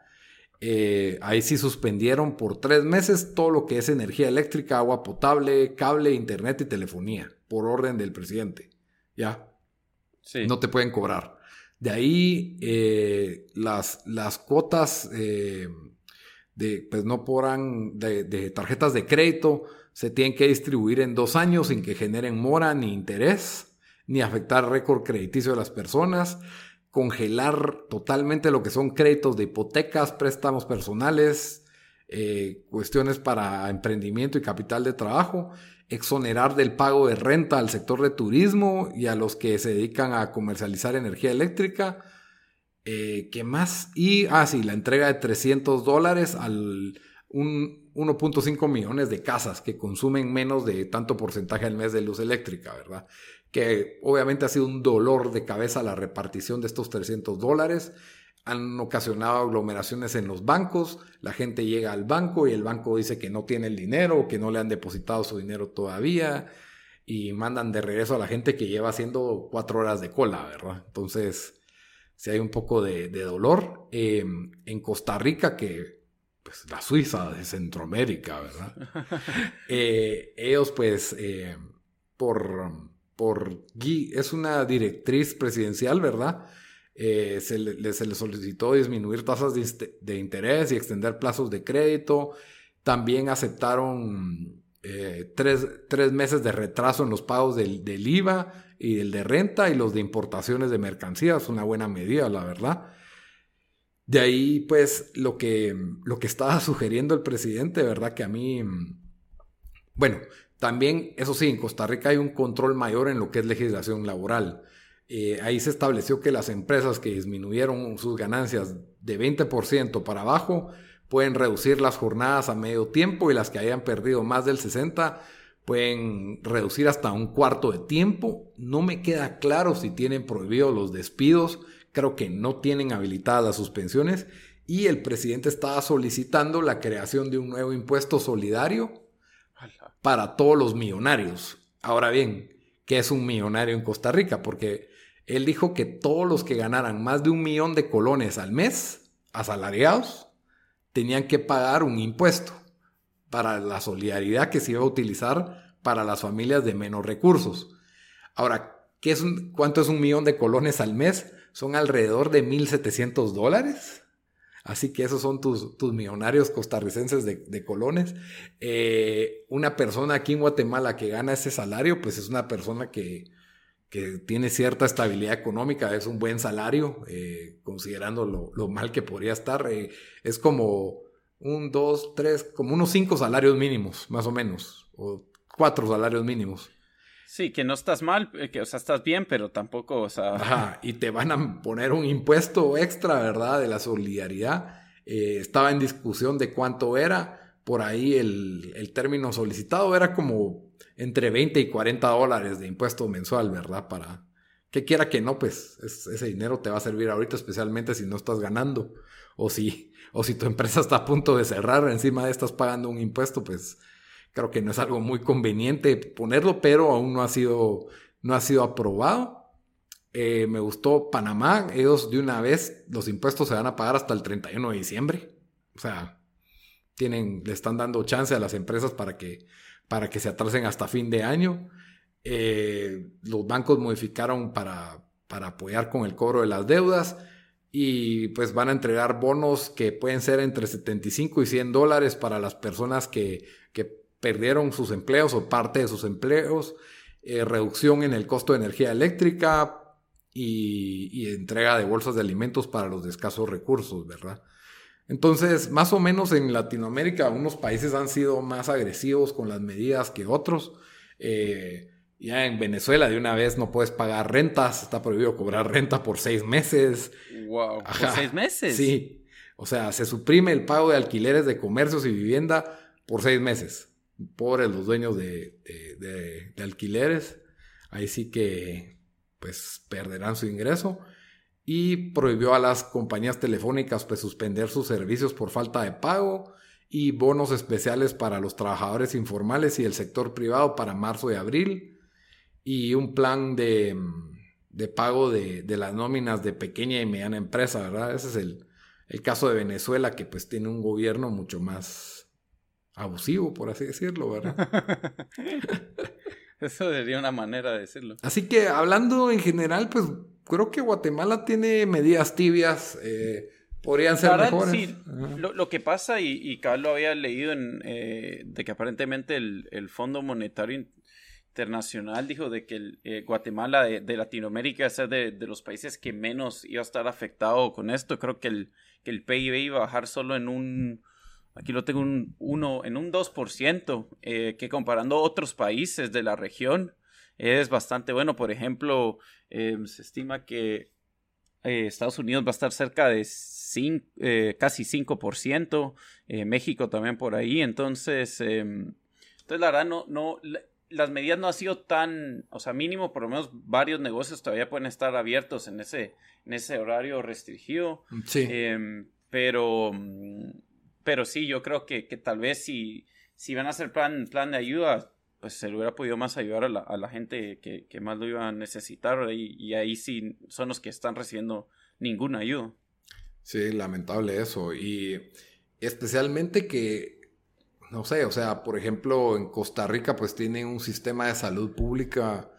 Eh, ahí sí suspendieron por tres meses todo lo que es energía eléctrica, agua potable, cable, internet y telefonía, por orden del presidente. ¿Ya? Sí. No te pueden cobrar. De ahí eh, las, las cuotas de, pues no podrán, de, de tarjetas de crédito se tienen que distribuir en dos años sin que generen mora ni interés ni afectar récord crediticio de las personas, congelar totalmente lo que son créditos de hipotecas, préstamos personales, eh, cuestiones para emprendimiento y capital de trabajo, exonerar del pago de renta al sector de turismo y a los que se dedican a comercializar energía eléctrica. Eh, ¿Qué más? Y, ah, sí, la entrega de 300 dólares al 1.5 millones de casas que consumen menos de tanto porcentaje al mes de luz eléctrica, ¿verdad? Que obviamente ha sido un dolor de cabeza la repartición de estos 300 dólares. Han ocasionado aglomeraciones en los bancos, la gente llega al banco y el banco dice que no tiene el dinero, que no le han depositado su dinero todavía y mandan de regreso a la gente que lleva haciendo cuatro horas de cola, ¿verdad? Entonces, si hay un poco de, dolor. Em, en Costa Rica, que pues la Suiza de Centroamérica, ¿verdad? *laughs* Eh, ellos pues eh, por por es una directriz presidencial, ¿verdad? Eh, se, le, solicitó disminuir tasas de, interés y extender plazos de crédito. También aceptaron eh, tres, meses de retraso en los pagos del, IVA y el de renta y los de importaciones de mercancías. Una buena medida, la verdad. De ahí, pues, lo que, lo que estaba *laughs* sugiriendo el presidente, ¿verdad? Que a mí, bueno, también, eso sí, en Costa Rica hay un control mayor en lo que es legislación laboral. Eh, ahí se estableció que las empresas que disminuyeron sus ganancias de 20% para abajo pueden reducir las jornadas a medio tiempo y las que hayan perdido más del 60% pueden reducir hasta un cuarto de tiempo. No me queda claro si tienen prohibidos los despidos, creo que no tienen habilitadas las suspensiones y el presidente estaba solicitando la creación de un nuevo impuesto solidario para todos los millonarios. Ahora bien, ¿qué es un millonario en Costa Rica? Porque él dijo que todos los que ganaran más de un millón de colones al mes, asalariados, tenían que pagar un impuesto. para la solidaridad que se iba a utilizar para las familias de menos recursos. Ahora, ¿qué es ¿cuánto es un millón de colones al mes? Son alrededor de 1.700 dólares. Así que esos son tus, tus millonarios costarricenses de, colones. Eh, una persona aquí en Guatemala que gana ese salario, pues es una persona que, que tiene cierta estabilidad económica, es un buen salario, eh, considerando lo, mal que podría estar. Eh, es como un, dos, tres, como unos cinco salarios mínimos, más o menos, o cuatro salarios mínimos. Sí, que no estás mal, que, o sea, estás bien, pero tampoco, o sea... Ajá, y te van a poner un impuesto extra, ¿verdad? De la solidaridad. Eh, estaba en discusión de cuánto era. Por ahí el, el, término solicitado era como entre 20 y 40 dólares de impuesto mensual, ¿verdad? Para que quiera que no, pues ese dinero te va a servir ahorita, especialmente si no estás ganando. O si, o si tu *laughs* empresa está a punto de cerrar, encima de estás pagando un impuesto, pues Creo que no es algo muy conveniente ponerlo, pero aún no ha sido, no ha sido aprobado. Eh, me gustó Panamá. Ellos de una vez los impuestos se van a pagar hasta el 31 de diciembre. O sea, tienen, le están dando chance a las empresas para que, para que se atrasen hasta fin de año. Eh, los bancos modificaron para, para apoyar con el cobro de las deudas y pues van a entregar bonos que pueden ser entre 75 y 100 dólares para las personas que, que perdieron sus empleos o parte de sus empleos, eh, reducción en el costo de energía eléctrica y, entrega de bolsas de alimentos para los de escasos recursos, ¿verdad? Entonces, más o menos en Latinoamérica, unos países han sido más agresivos con las medidas que otros. Eh, ya en Venezuela de una vez no puedes pagar rentas, está prohibido cobrar renta por seis meses. Wow, por seis meses. Sí, o sea, se suprime el pago de alquileres de comercios y vivienda por seis meses pobres los dueños de, alquileres, ahí sí que pues perderán su ingreso y prohibió a las compañías telefónicas pues suspender sus servicios por falta de pago y bonos especiales para los trabajadores informales y el sector privado para marzo y abril y un plan de, pago de, las nóminas de pequeña y mediana empresa, ¿verdad? Ese es el, el caso de Venezuela que pues tiene un gobierno mucho más abusivo, por así decirlo, ¿verdad? *laughs* Eso sería una manera de decirlo. Así que hablando en general, pues creo que Guatemala tiene medidas tibias, eh, podrían ser mejores. Sí, lo, que pasa, y, y lo había leído, en, eh, de que aparentemente el, el, Fondo Monetario Internacional dijo de que eh, Guatemala de, Latinoamérica es de, de, los países que menos iba a estar afectado con esto. Creo que el, que el PIB iba a bajar solo en un Aquí lo tengo un, uno, en un 2%, eh, que comparando otros países de la región es bastante bueno. Por ejemplo, eh, se estima que eh, Estados Unidos va a estar cerca de casi 5%, México también por ahí. Entonces, entonces la verdad, no, no, las medidas no han sido tan, o sea, mínimo, por lo menos varios negocios todavía pueden estar abiertos en ese, en ese horario restringido. Sí. pero mm, pero sí, yo creo que, tal vez si, si van a hacer plan, plan de ayuda, pues se le hubiera podido más ayudar a la, gente que, más lo iba a necesitar y, ahí sí son los que están recibiendo ninguna ayuda. Sí, lamentable eso. Y especialmente que, no sé, o sea, por ejemplo, en Costa Rica pues tienen un sistema de salud pública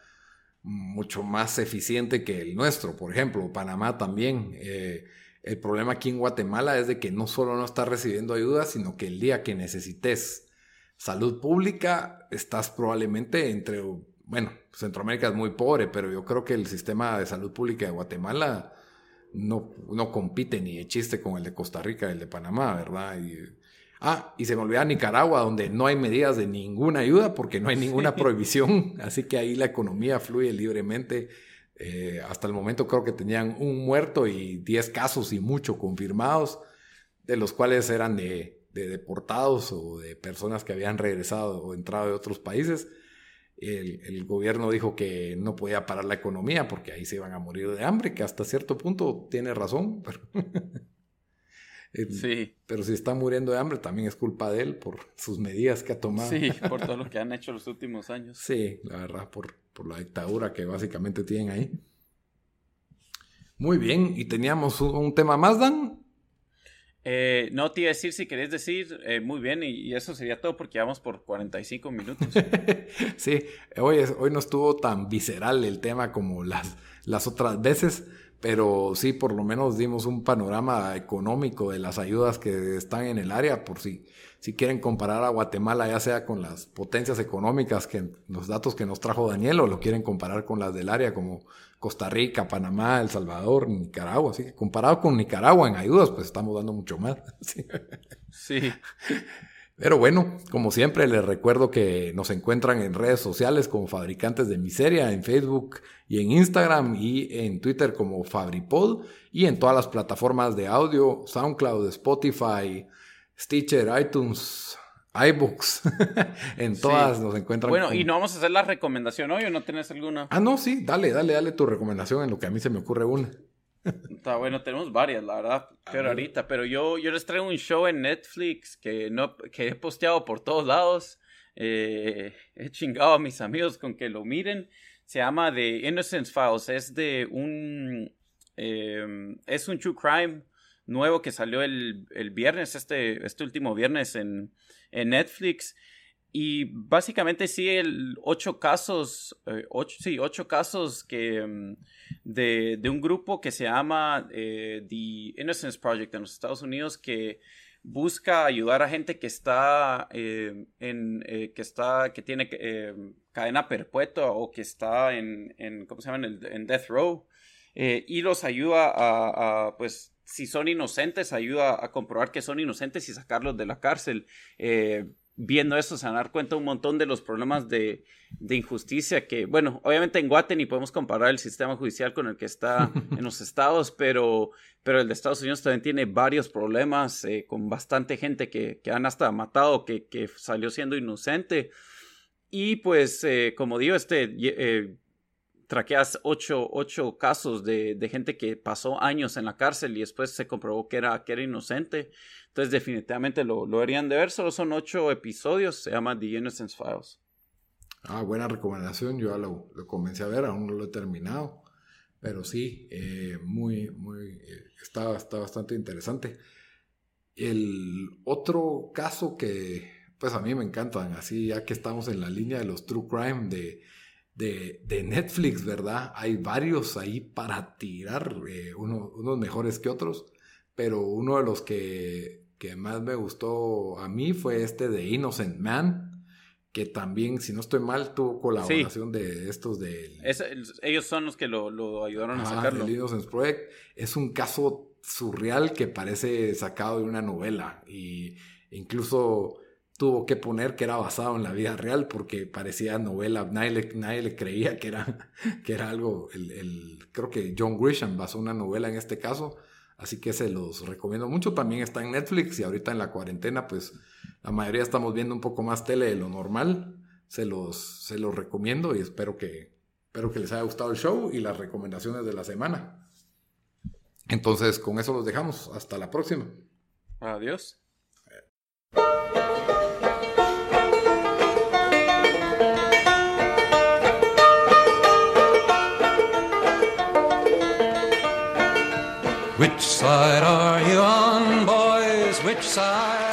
mucho más eficiente que el nuestro, por ejemplo, Panamá también. Eh, el problema aquí en Guatemala es de que no solo no estás recibiendo ayuda, sino que el día que necesites salud pública, estás probablemente entre, bueno, Centroamérica es muy pobre, pero yo creo que el sistema de salud pública de Guatemala no, no compite ni de chiste con el de Costa Rica y el de Panamá, ¿verdad? Y, ah, y se me olvida Nicaragua, donde no hay medidas de ninguna ayuda porque no hay ninguna prohibición, *laughs* así que ahí la economía fluye libremente eh, hasta el momento creo que tenían un muerto y 10 casos y mucho confirmados, de los cuales eran de, deportados o de personas que habían regresado o entrado de otros países. El, gobierno dijo que no podía parar la economía porque ahí se iban a morir de hambre, que hasta cierto punto tiene razón, *laughs* pero, sí. pero si está muriendo de hambre también es culpa de él por sus medidas que ha tomado. Sí, por *laughs* todo lo que han hecho los últimos años. Sí, la verdad, por, por la dictadura que básicamente tienen ahí. Muy bien, y teníamos un, tema más, Dan. Eh, no te iba a decir si querés decir, eh, muy bien, y, eso sería todo porque vamos por 45 minutos. *laughs* sí, hoy, hoy no estuvo tan visceral el tema como las, las otras veces, pero sí, por lo menos dimos un panorama económico de las ayudas que están en el área, por si, si quieren comparar a Guatemala, ya sea con las potencias económicas, que los datos que nos trajo Daniel, o lo quieren comparar con las del área como Costa Rica, Panamá, El Salvador, Nicaragua. Así que comparado con Nicaragua en ayudas, pues estamos dando mucho más. *laughs* sí. Pero bueno, como siempre, les recuerdo que nos encuentran en redes sociales como Fabricantes de Miseria, en Facebook y en Instagram y en Twitter como Fabripod y en todas las plataformas de audio, SoundCloud, Spotify, Stitcher, iTunes, iBooks. *laughs* en todas nos encuentran. Bueno, y no vamos a hacer la recomendación hoy o no tenés alguna. Ah, no, sí, dale, dale, dale tu recomendación en lo que a mí se me ocurre una. Está bueno, tenemos varias, la verdad, pero ahorita, pero yo, yo les traigo un show en Netflix que, no, que he posteado por todos lados. Eh, he chingado a mis amigos con que lo miren. Se llama The Innocence Files. Es de un. Eh, es un true crime nuevo que salió el, el viernes, este, este último viernes en, en Netflix. Y básicamente sí, el ocho casos, eh, ocho, sí, ocho casos que, mm, de, de, un grupo que se llama eh, The Innocence Project en los Estados Unidos que busca ayudar a gente que está eh, en que está que tiene cadena perpetua o que está en, en ¿cómo se llama? en, death row y los ayuda a, a, pues si son inocentes ayuda a comprobar que son inocentes y sacarlos de la cárcel viendo eso se van a dar cuenta un montón de los problemas de, injusticia que, bueno, obviamente en Guate ni podemos comparar el sistema judicial con el que está *laughs* en los estados, pero, pero el de Estados Unidos también tiene varios problemas eh, con bastante gente que, que han hasta matado, que, que, salió siendo inocente. Y pues, eh, como digo, este... Traqueas ocho, ocho casos de, de, gente que pasó años en la cárcel y después se comprobó que era, que era inocente. Entonces definitivamente lo, lo deberían de ver. Solo son ocho episodios. Se llama The Innocence Files. Ah, buena recomendación. Yo ya lo, lo comencé a ver, aún no lo he terminado. Pero sí, eh, muy, muy, eh, está, está bastante interesante. El otro caso que, pues a mí me encantan, así ya que estamos en la línea de los true crime de de, Netflix, ¿verdad? Hay varios ahí para tirar, eh, unos mejores que otros, pero uno de los que, que, más me gustó a mí fue este de Innocent Man, que también, si no estoy mal, tuvo colaboración de estos de... ellos son los que lo, ayudaron a sacarlo. El Innocent Project es un caso surreal que parece sacado de una novela y incluso tuvo que poner que era basado en la vida real porque parecía novela, nadie le, nadie le creía que era, que era algo, el, creo que John Grisham basó una novela en este caso, así que se los recomiendo mucho, también está en Netflix y ahorita en la cuarentena pues la mayoría estamos viendo un poco más tele de lo normal, se los, se los recomiendo y espero que, espero que les haya gustado el show y las recomendaciones de la semana. Entonces con eso los dejamos, hasta la próxima. Adiós. Side are you on, boys? Which side?